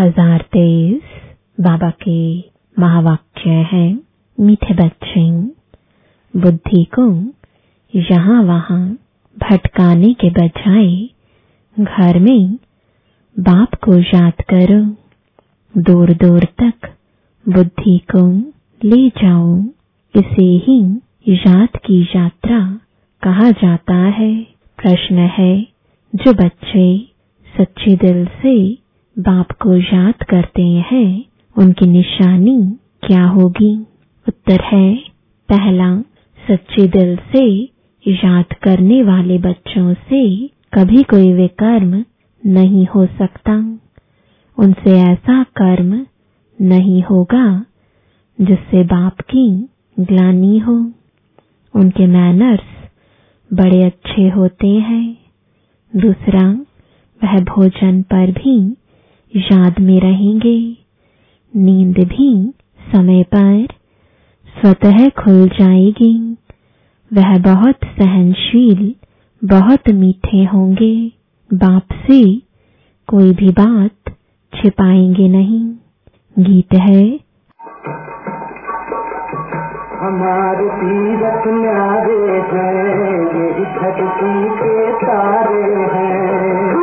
2023 बाबा के महावाक्य हैं, मीठे बच्चे, बुद्धि को यहाँ वहाँ भटकाने के बजाय घर में बाप को याद करो। दूर दूर तक बुद्धि को ले जाओ। इसे ही याद की यात्रा कहा जाता है। प्रश्न है, जो बच्चे सच्चे दिल से बाप को याद करते हैं, उनकी निशानी क्या होगी? उत्तर है, पहला, सच्चे दिल से याद करने वाले बच्चों से कभी कोई विकर्म नहीं हो सकता। उनसे ऐसा कर्म नहीं होगा जिससे बाप की ग्लानी हो। उनके मैनर्स बड़े अच्छे होते हैं। दूसरा, वह भोजन पर भी याद में रहेंगे। नींद भी समय पर स्वतः खुल जाएगी। वह बहुत सहनशील, बहुत मीठे होंगे। बाप से कोई भी बात छिपाएँगे नहीं। गीत है। हमारे तीरथ न्यारे हैं यही धरती के तारे हैं।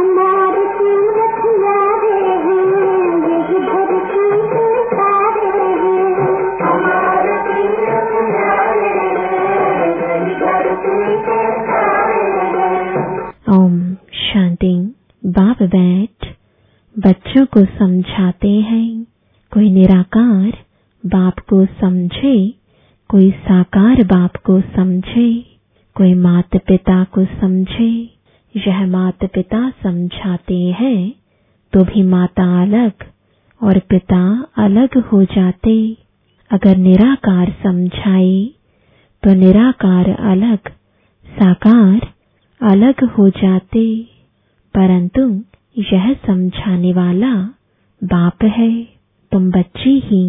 को समझाते हैं। कोई निराकार बाप को समझे, कोई साकार बाप को समझे, कोई माता पिता को समझे। यह माता पिता समझाते हैं तो भी माता अलग और पिता अलग हो जाते। अगर निराकार समझाए तो निराकार अलग, साकार अलग हो जाते। परंतु यह समझाने वाला बाप है। तुम बच्चे ही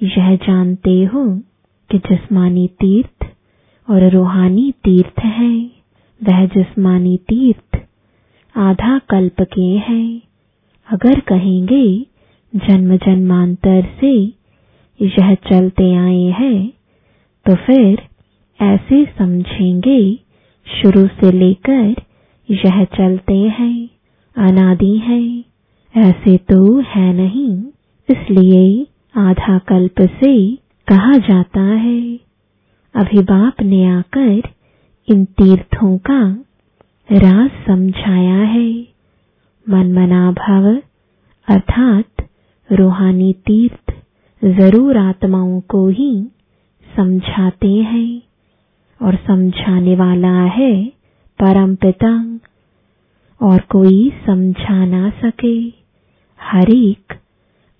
यह जानते हो कि जिस्मानी तीर्थ और रूहानी तीर्थ है। वह जिस्मानी तीर्थ आधा कल्प के हैं। अगर कहेंगे जन्म जन्मांतर से यह चलते आए हैं तो फिर ऐसे समझेंगे शुरू से लेकर यह चलते हैं। अनादि है। ऐसे तो है नहीं, इसलिए आधा कल्प से कहा जाता है। अभी बाप ने आकर इन तीर्थों का राज समझाया है। मनमना भव, अर्थात रूहानी तीर्थ, ज़रूर आत्माओं को ही समझाते हैं। और समझाने वाला है परम पिता और कोई समझा ना सके। हर एक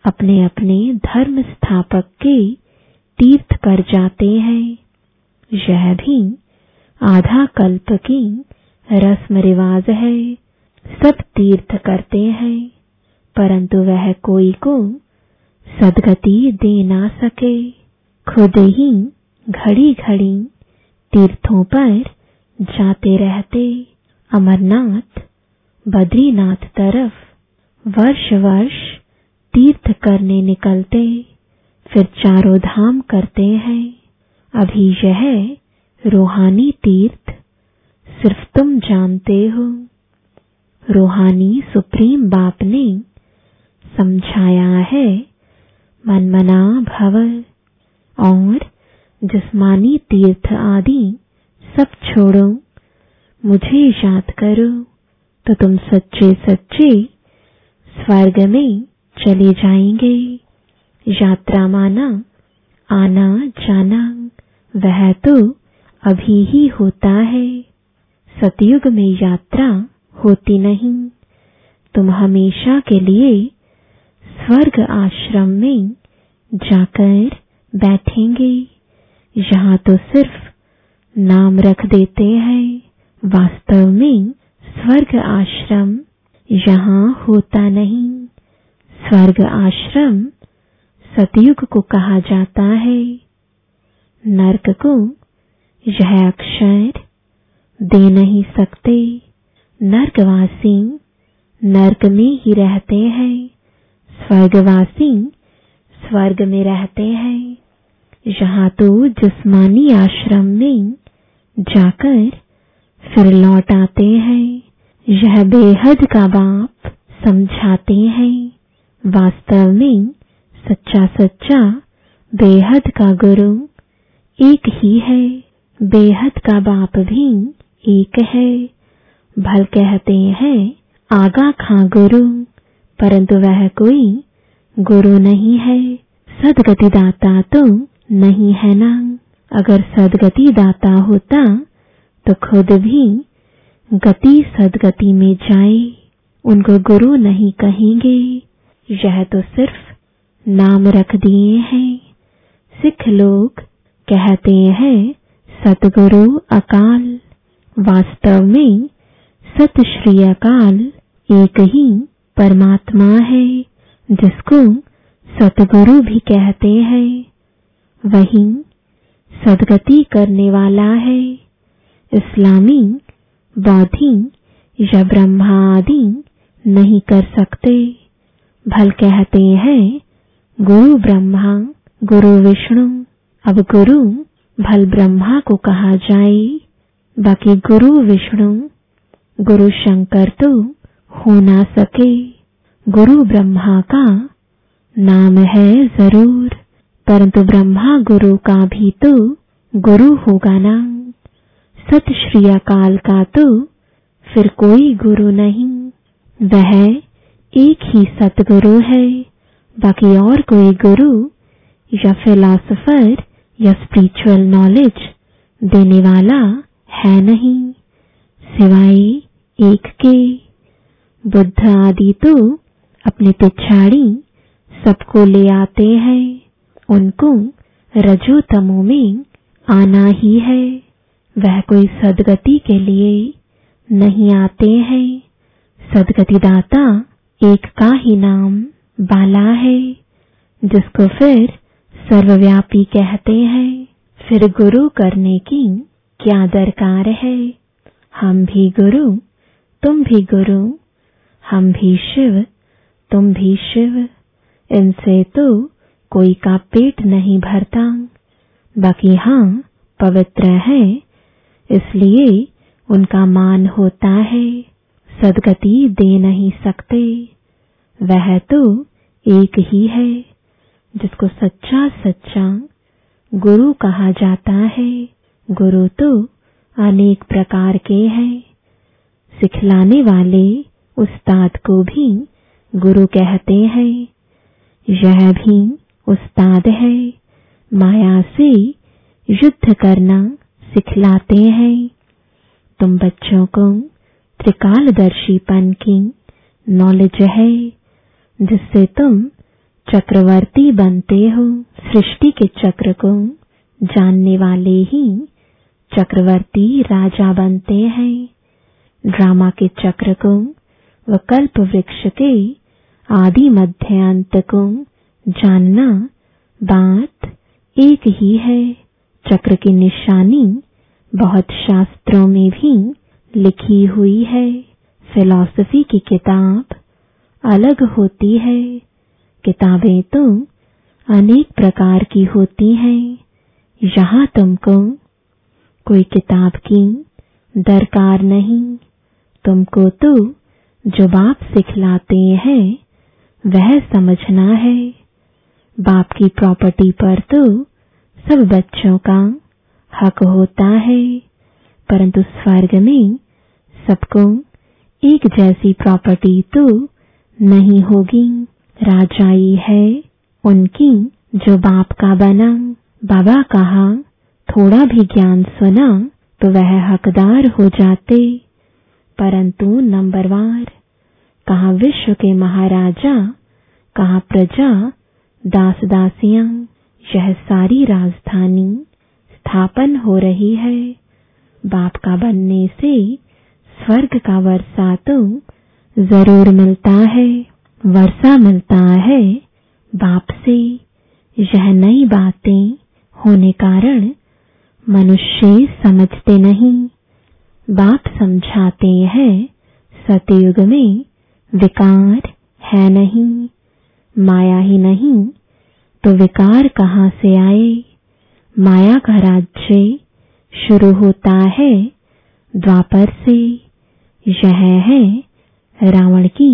अपने अपने धर्म स्थापक के तीर्थ पर जाते हैं। यह भी आधा कल्प की रस्म रिवाज है। सब तीर्थ करते हैं, परंतु वह कोई को सदगति दे ना सके। खुद ही घड़ी घड़ी तीर्थों पर जाते रहते। अमरनाथ बद्रीनाथ तरफ़ वर्ष वर्ष तीर्थ करने निकलते, फिर चारों धाम करते हैं। अभी यह रूहानी तीर्थ सिर्फ़ तुम जानते हो। रूहानी सुप्रीम बाप ने समझाया है, मनमना भव। और जिस्मानी तीर्थ आदि सब छोड़ो, मुझे याद करो। तो तुम सच्चे सच्चे स्वर्ग में चले जाएँगे। यात्रा माना, आना जाना, वह तो अभी ही होता है। सतयुग में यात्रा होती नहीं। तुम हमेशा के लिए स्वर्ग आश्रम में जाकर बैठेंगे। यहाँ तो सिर्फ़ नाम रख देते हैं, वास्तव में स्वर्ग आश्रम यहाँ होता नहीं। स्वर्ग आश्रम सतयुग को कहा जाता है। नरक को यह अक्षर दे नहीं सकते। नर्कवासी नर्क में ही रहते हैं। स्वर्गवासी स्वर्ग में रहते हैं। यहाँ तो जिस्मानी आश्रम में जाकर फिर लौट आते हैं। यह बेहद का बाप समझाते हैं। वास्तव में सच्चा सच्चा बेहद का गुरु एक ही है। बेहद का बाप भी एक है। भल कहते हैं, आगा खां गुरु, परंतु वह कोई गुरु नहीं है। सदगति दाता तो नहीं है ना। अगर सदगति दाता होता तो खुद भी गति सदगति में जाए। उनको गुरु नहीं कहेंगे। यह तो सिर्फ़ नाम रख दिए हैं। सिख लोग कहते हैं, सतगुरु अकाल। वास्तव में सत श्री अकाल एक ही परमात्मा है, जिसको सतगुरु भी कहते हैं। वही सदगति करने वाला है। इस्लामी बौद्धि या ब्रह्मा आदि नहीं कर सकते। भल कहते हैं, गुरु ब्रह्मा, गुरु विष्णु। अब गुरु भल ब्रह्मा को कहा जाए। बाकी गुरु विष्णु, गुरु शंकर तो हो ना सके। गुरु ब्रह्मा का नाम है ज़रूर, परंतु ब्रह्मा गुरु का भी तो गुरु होगा ना। सत श्री अकाल का तो फिर कोई गुरु नहीं। वह एक ही सतगुरु है। बाकी और कोई गुरु या फिलोसोफर या स्पिरिचुअल नॉलेज देने वाला है नहीं। सिवाय एक के। बुद्ध आदि तो अपने पिछाड़ी सबको ले आते हैं। उनको रजो तमो में आना ही है। वह कोई सदगति के लिए नहीं आते हैं। सदगति दाता एक का ही नाम बाला है, जिसको फिर सर्वव्यापी कहते हैं। फिर गुरु करने की क्या दरकार है? हम भी गुरु, तुम भी गुरु, हम भी शिव, तुम भी शिव। इनसे तो कोई का पेट नहीं भरता। बाकी हाँ पवित्र है इसलिए उनका मान होता है, सदगति दे नहीं सकते। वह तो एक ही है, जिसको सच्चा सच्चा गुरु कहा जाता है। गुरु तो अनेक प्रकार के हैं। सिखलाने वाले उस्ताद को भी गुरु कहते हैं। यह भी उस्ताद है। माया से युद्ध करना सिखलाते हैं। तुम बच्चों को त्रिकालदर्शीपन की नॉलेज है, जिससे तुम चक्रवर्ती बनते हो। सृष्टि के चक्र को जानने वाले ही चक्रवर्ती राजा बनते हैं। ड्रामा के चक्र को व कल्प वृक्ष के आदि मध्य अंत को जानना बात एक ही है। चक्र की निशानी बहुत शास्त्रों में भी लिखी हुई है। फिलॉसफी की किताब अलग होती है। किताबें तो अनेक प्रकार की होती हैं। यहाँ तुमको कोई किताब की दरकार नहीं। तुमको तो जो बाप सिखलाते हैं, वह समझना है। बाप की प्रॉपर्टी पर तो सब बच्चों का हक होता है, परंतु स्वर्ग में सबको एक जैसी प्रॉपर्टी तो नहीं होगी। राजाई है उनकी जो बाप का बना। बाबा कहा, थोड़ा भी ज्ञान सुना तो वह हकदार हो जाते। परंतु नंबरवार कहा, विश्व के महाराजा, कहा, प्रजा दास दासियाँ यह सारी राजधानी स्थापन हो रही है। बाप का बनने से स्वर्ग का वर्षा तो ज़रूर मिलता है, वर्षा मिलता है बाप से। यह नई बातें होने कारण मनुष्य समझते नहीं, बाप समझाते हैं, सतयुग में विकार है नहीं, माया ही नहीं तो विकार कहाँ से आए? माया का राज्य शुरू होता है द्वापर से। यह है रावण की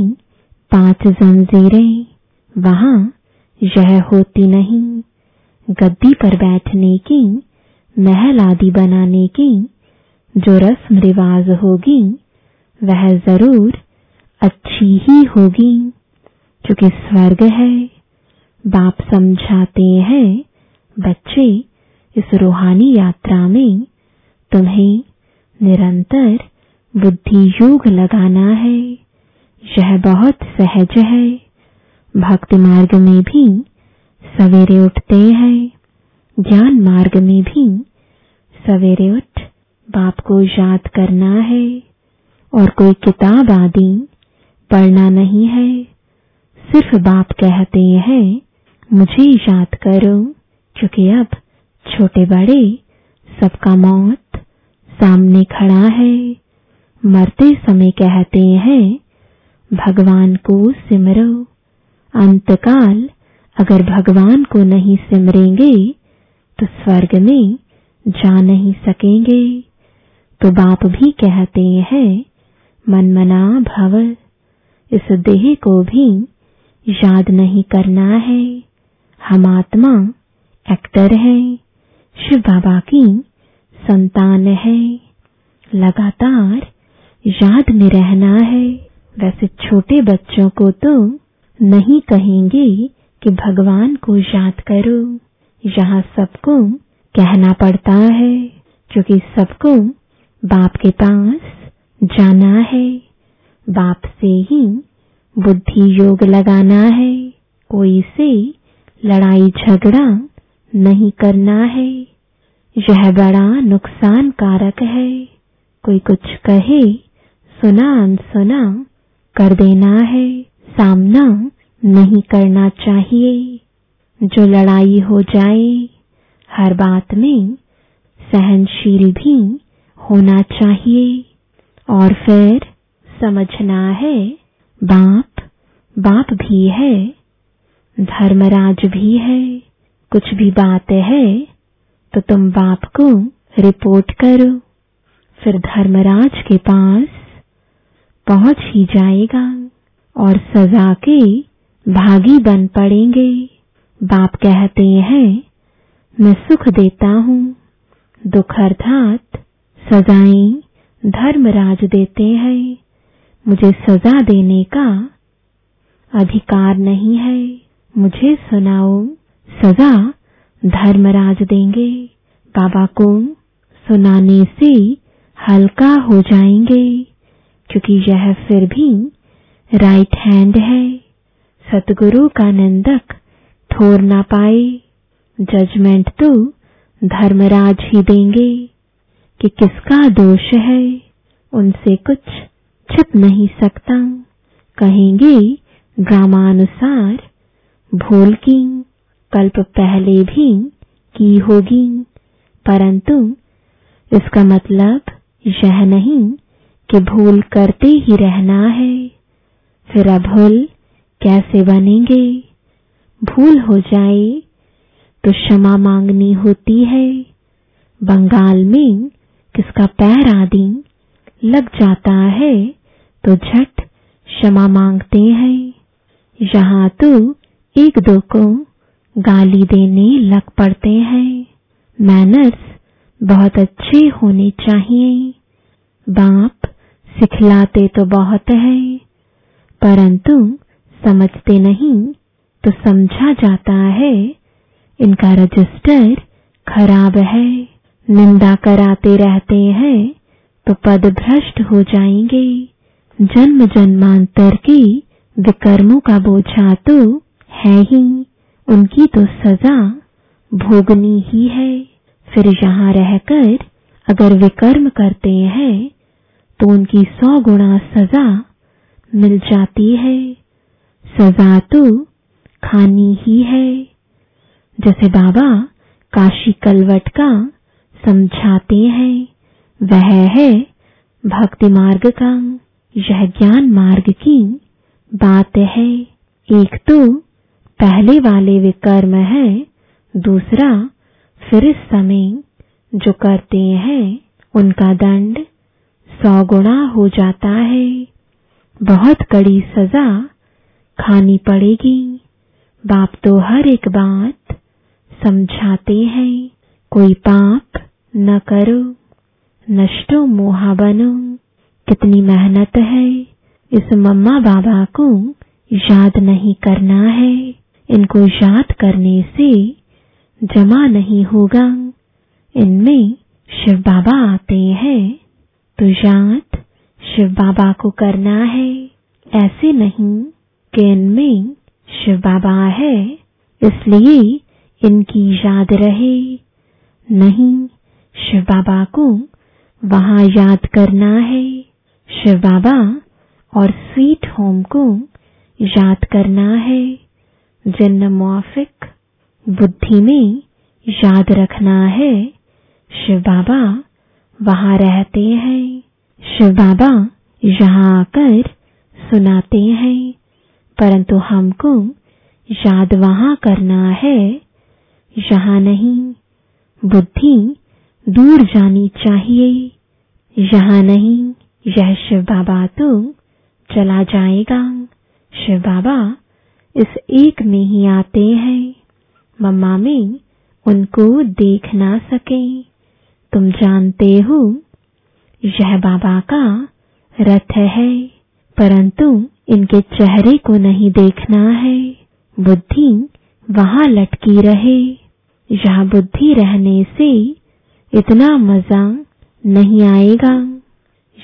पाँच जंजीरें। वहाँ यह होती नहीं। गद्दी पर बैठने की, महल आदि बनाने की जो रस्म रिवाज होगी, वह ज़रूर अच्छी ही होगी, क्योंकि स्वर्ग है। बाप समझाते हैं, बच्चे, इस रूहानी यात्रा में तुम्हें निरंतर बुद्धि योग लगाना है। यह बहुत सहज है। भक्ति मार्ग में भी सवेरे उठते हैं। ज्ञान मार्ग में भी सवेरे उठ बाप को याद करना है। और कोई किताब आदि पढ़ना नहीं है। सिर्फ़ बाप कहते हैं मुझे याद करो क्योंकि अब छोटे बड़े सबका मौत सामने खड़ा है। मरते समय कहते हैं, भगवान को सिमरो। अंतकाल अगर भगवान को नहीं सिमरेंगे तो स्वर्ग में जा नहीं सकेंगे। तो बाप भी कहते हैं, मनमना भव। इस देह को भी याद नहीं करना है। हम आत्मा एक्टर है, शिव बाबा की संतान है। लगातार याद में रहना है। वैसे छोटे बच्चों को तो नहीं कहेंगे कि भगवान को याद करो। यहाँ सबको कहना पड़ता है, क्योंकि सबको बाप के पास जाना है। बाप से ही बुद्धि योग लगाना है। कोई से लड़ाई झगड़ा नहीं करना है। यह बड़ा नुकसान कारक है। कोई कुछ कहे, सुना अनसुना कर देना है। सामना नहीं करना चाहिए। जो लड़ाई हो जाए, हर बात में सहनशील भी होना चाहिए। और फिर समझना है, बाप बाप भी है। धर्मराज भी है, कुछ भी बात है तो तुम बाप को रिपोर्ट करो। फिर धर्मराज के पास पहुँच ही जाएगा और सजा के भागी बन पड़ेंगे। बाप कहते हैं, मैं सुख देता हूँ। दुख अर्थात सजाएँ धर्मराज देते हैं। मुझे सजा देने का अधिकार नहीं है। मुझे सुनाओ, सजा धर्मराज देंगे। बाबा को सुनाने से हल्का हो जाएँगे, क्योंकि यह फिर भी राइट हैंड है। सतगुरु का निंदक ठोर ना पाए। जजमेंट तो धर्मराज ही देंगे, कि किसका दोष है, उनसे कुछ छिप नहीं सकता। कहेंगे ड्रामानुसार भूल की कल्प पहले भी की होगी परंतु इसका मतलब यह नहीं कि भूल करते ही रहना है। फिर अभूल कैसे बनेंगे? भूल हो जाए तो क्षमा मांगनी होती है। बंगाल में किसका पैर आदि लग जाता है तो झट क्षमा मांगते हैं। यहाँ तो एक दो को गाली देने लग पड़ते हैं। मैनर्स बहुत अच्छे होने चाहिए। बाप सिखलाते तो बहुत है, परंतु समझते नहीं तो समझा जाता है। इनका रजिस्टर खराब है। निंदा कराते रहते हैं तो पद भ्रष्ट हो जाएँगे। जन्म जन्मांतर की विकर्मों का बोझा तो है ही, उनकी तो सजा भोगनी ही है। फिर यहाँ रहकर अगर विकर्म करते हैं तो उनकी सौ गुणा सजा मिल जाती है। सजा तो खानी ही है। जैसे बाबा काशी कलवट का समझाते हैं, वह है भक्ति मार्ग का, यह ज्ञान मार्ग की बात है। एक तो पहले वाले विकर्म है, दूसरा फिर इस समय जो करते हैं, उनका दंड सौ गुणा हो जाता है। बहुत कड़ी सजा खानी पड़ेगी। बाप तो हर एक बात समझाते हैं, कोई पाप न करो, नष्टो मोहा बनो। कितनी मेहनत है, इस मम्मा बाबा को याद नहीं करना है। इनको याद करने से जमा नहीं होगा। इनमें शिव बाबा आते हैं। तो याद शिव बाबा को करना है। ऐसे नहीं कि इनमें शिव बाबा है। इसलिए इनकी याद रहे। नहीं शिव बाबा को वहाँ याद करना है। शिव बाबा और स्वीट होम को याद करना है। जिन मुआफिक बुद्धि में याद रखना है, शिव बाबा वहाँ रहते हैं। शिव बाबा यहाँ आकर सुनाते हैं। परंतु हमको याद वहाँ करना है, यहाँ नहीं। बुद्धि दूर जानी चाहिए, यहाँ नहीं। यह शिव बाबा तो चला जाएगा। शिव बाबा इस एक में ही आते हैं। मम्मा उनको देख ना सके। तुम जानते हो, यह बाबा का रथ है, परंतु इनके चेहरे को नहीं देखना है। बुद्धि वहाँ लटकी रहे। यह बुद्धि रहने से इतना मज़ा नहीं आएगा।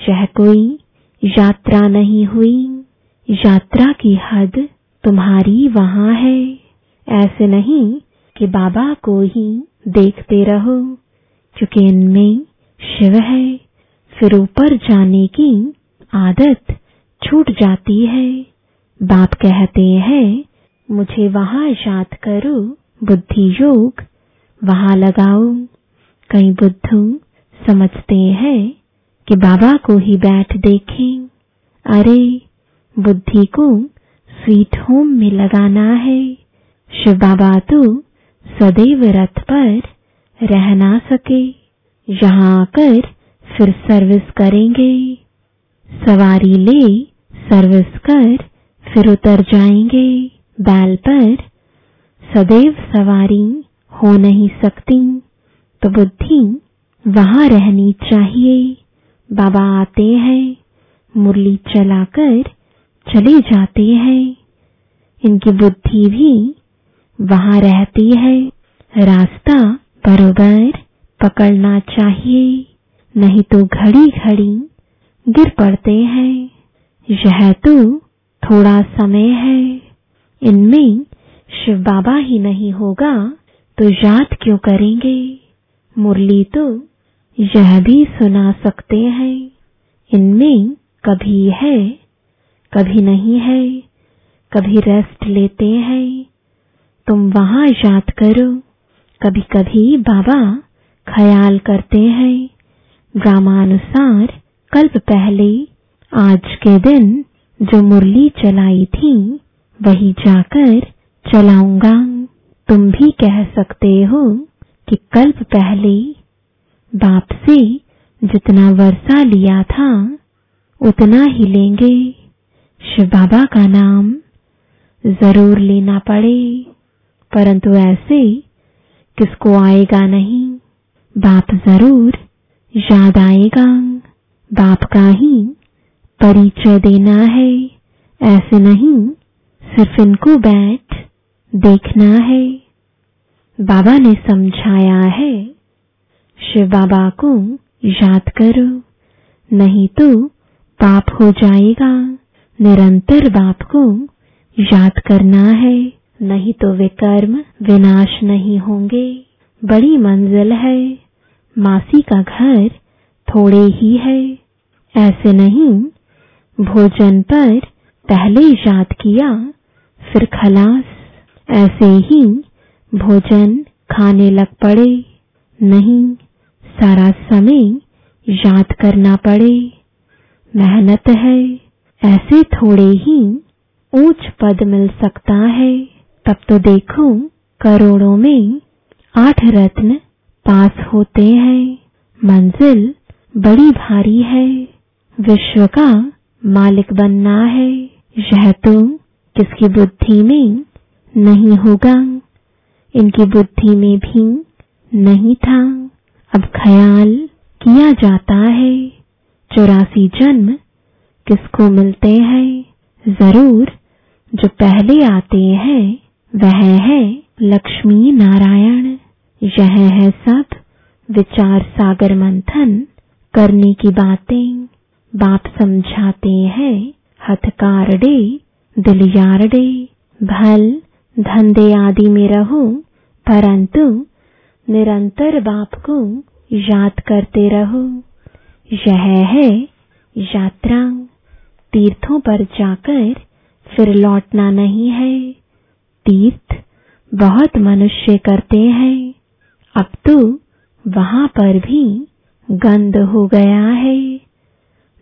यह कोई यात्रा नहीं हुई। यात्रा की हद तुम्हारी वहाँ है। ऐसे नहीं कि बाबा को ही देखते रहो, क्योंकि इनमें शिव है। फिर ऊपर जाने की आदत छूट जाती है। बाप कहते हैं, मुझे वहाँ याद करो, बुद्धि योग, वहाँ लगाओ। कई बुद्धू समझते हैं कि बाबा को ही बैठ देखें। अरे, बुद्धि को स्वीट होम में लगाना है। शिव बाबा तो सदैव रथ पर रह ना सके। यहाँ आकर फिर सर्विस करेंगे। सवारी ले, सर्विस कर, फिर उतर जाएँगे। बैल पर सदैव सवारी हो नहीं सकती। तो बुद्धि वहाँ रहनी चाहिए। बाबा आते हैं, मुरली चलाकर चले जाते हैं। इनकी बुद्धि भी वहाँ रहती है। रास्ता बरोबर पकड़ना चाहिए, नहीं तो घड़ी घड़ी गिर पड़ते हैं। यह तो थोड़ा समय है। इनमें शिव बाबा ही नहीं होगा तो याद क्यों करेंगे? मुरली तो यह भी सुना सकते हैं। इनमें कभी है कभी नहीं है, कभी रेस्ट लेते हैं। तुम वहाँ याद करो कभी कभी बाबा ख्याल करते हैं। ग्रामानुसार कल्प पहले, आज के दिन जो मुरली चलाई थी, वही जाकर चलाऊँगा। तुम भी कह सकते हो कि कल्प पहले, बाप से जितना वर्षा लिया था, उतना ही लेंगे। शिव बाबा का नाम ज़रूर लेना पड़े, परंतु ऐसे किसको आएगा नहीं? बाप ज़रूर याद आएगा। बाप का ही परिचय देना है। ऐसे नहीं, सिर्फ़ इनको बैठ देखना है। बाबा ने समझाया है, शिव बाबा को याद करो, नहीं तो पाप हो जाएगा। निरंतर बाप को याद करना है। नहीं तो वे कर्म विनाश नहीं होंगे। बड़ी मंजिल है। मासी का घर थोड़े ही है। ऐसे नहीं, भोजन पर पहले याद किया, फिर खलास। ऐसे ही भोजन खाने लग पड़े। नहीं, सारा समय याद करना पड़े। मेहनत है। ऐसे थोड़े ही ऊंच पद मिल सकता है। तब तो देखो, करोड़ों में आठ रत्न पास होते हैं। मंजिल बड़ी भारी है। विश्व का मालिक बनना है। यह तो किसकी बुद्धि में नहीं होगा। इनकी बुद्धि में भी नहीं था। अब ख्याल किया जाता है। चौरासी जन्म किसको मिलते हैं? ज़रूर, जो पहले आते हैं, वह है लक्ष्मी नारायण। यह है सब विचार सागर मंथन करने की बातें। बाप समझाते हैं हथकारडे दिलयारडे भल धंधे आदि में रहो, परंतु निरंतर बाप को याद करते रहो। यह है यात्रा तीर्थों पर जाकर फिर लौटना नहीं है। तीर्थ बहुत मनुष्य करते हैं। अब तो वहाँ पर भी गंध हो गया है।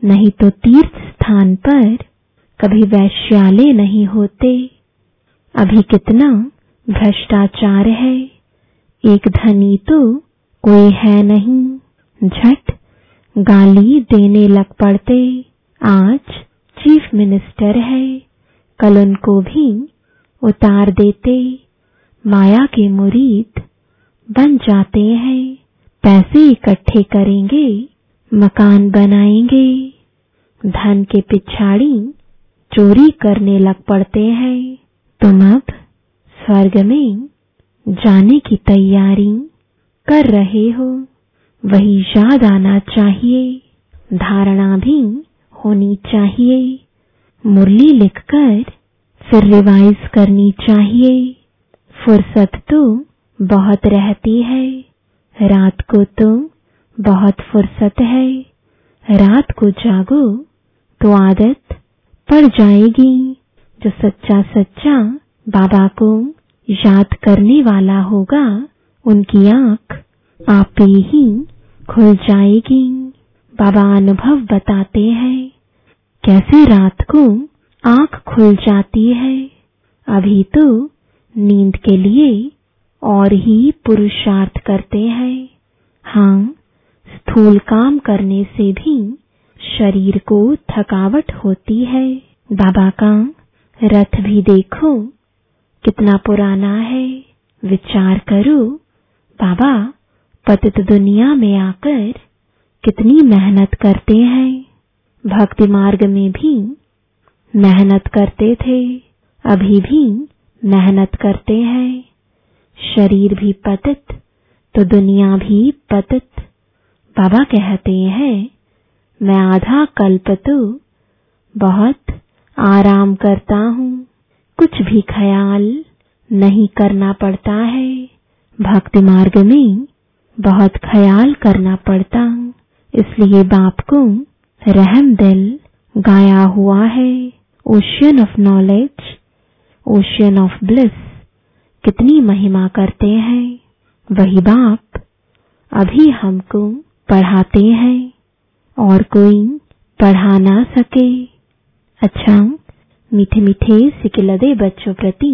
नहीं तो तीर्थ स्थान पर कभी वैश्यालय नहीं होते। अभी कितना भ्रष्टाचार है। एक धनी तो कोई है नहीं। झट गाली देने लग पड़ते। आज चीफ मिनिस्टर है कल उनको भी उतार देते, माया के मुरीद बन जाते हैं, पैसे इकट्ठे करेंगे, मकान बनाएँगे, धन के पिछाड़ी चोरी करने लग पड़ते हैं। तुम अब स्वर्ग में जाने की तैयारी कर रहे हो, वही याद आना चाहिए, धारणा भी होनी चाहिए। मुरली लिखकर फिर रिवाइज करनी चाहिए। फुर्सत तो बहुत रहती है। रात को तो बहुत फुर्सत है। रात को जागो तो आदत पड़ जाएगी। जो सच्चा सच्चा बाबा को याद करने वाला होगा, उनकी आँख आप ही खुल जाएगी। अनुभव बताते हैं, कैसे रात को आँख खुल जाती है। अभी तो नींद के लिए और ही पुरुषार्थ करते हैं। हाँ स्थूल काम करने से भी शरीर को थकावट होती है। बाबा का रथ भी देखो, कितना पुराना है। विचार करो, बाबा, पतित दुनिया में आकर कितनी मेहनत करते हैं। भक्ति मार्ग में भी मेहनत करते थे। अभी भी मेहनत करते हैं। शरीर भी पतित तो दुनिया भी पतित। बाबा कहते हैं, मैं आधा कल्प तो बहुत आराम करता हूँ। कुछ भी ख्याल नहीं करना पड़ता है। भक्ति मार्ग में बहुत ख्याल करना पड़ता इसलिए बाप को रहम दिल गाया हुआ है। Ocean of knowledge ocean of bliss कितनी महिमा करते हैं। वही बाप अभी हमको पढ़ाते हैं और कोई पढ़ा ना सके। अच्छा मीठे मीठे सिकिलदे बच्चों प्रति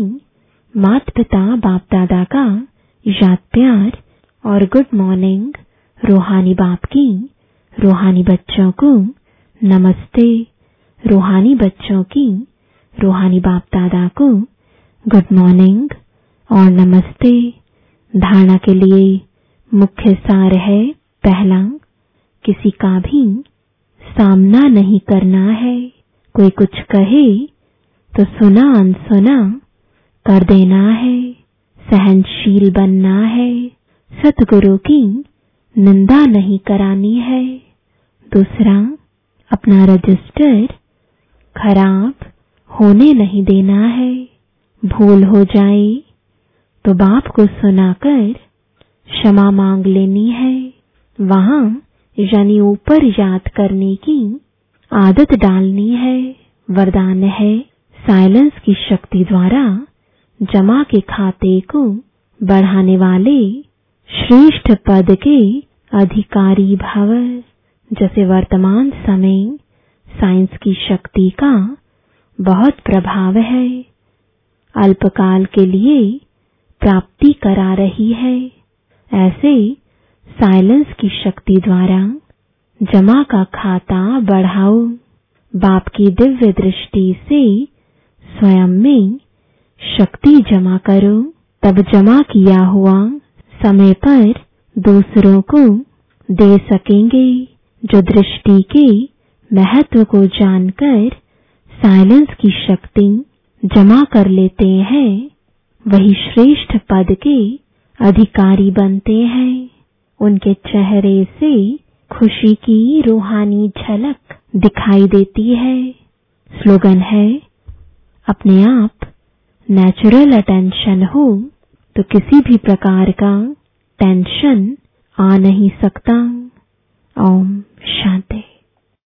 मात पिता बाप दादा का याद प्यार और गुड मॉर्निंग रूहानी बाप की रूहानी बच्चों को नमस्ते। रूहानी बच्चों की रूहानी बाप दादा को गुड मॉर्निंग और नमस्ते। धारणा के लिए मुख्य सार है पहला, किसी का भी सामना नहीं करना है। कोई कुछ कहे तो सुना अनसुना कर देना है। सहनशील बनना है। सतगुरु की निंदा नहीं करानी है। दूसरा, अपना रजिस्टर खराब होने नहीं देना है, भूल हो जाए तो बाप को सुनाकर क्षमा मांग लेनी है। वहाँ यानी ऊपर याद करने की आदत डालनी है। वरदान है साइलेंस की शक्ति द्वारा जमा के खाते को बढ़ाने वाले श्रेष्ठ पद के अधिकारी भव जैसे वर्तमान समय साइंस की शक्ति का बहुत प्रभाव है। अल्पकाल के लिए प्राप्ति करा रही है। ऐसे साइलेंस की शक्ति द्वारा जमा का खाता बढ़ाओ। बाप की दिव्य दृष्टि से स्वयं में शक्ति जमा करो। तब जमा किया हुआ समय पर दूसरों को दे सकेंगे। जो दृष्टि के महत्व को जानकर साइलेंस की शक्ति जमा कर लेते हैं, वही श्रेष्ठ पद के अधिकारी बनते हैं। उनके चेहरे से खुशी की रूहानी झलक दिखाई देती है। स्लोगन है, अपने आप नेचुरल अटेंशन हो तो किसी भी प्रकार का टेंशन आ नहीं सकता। Om Shanti.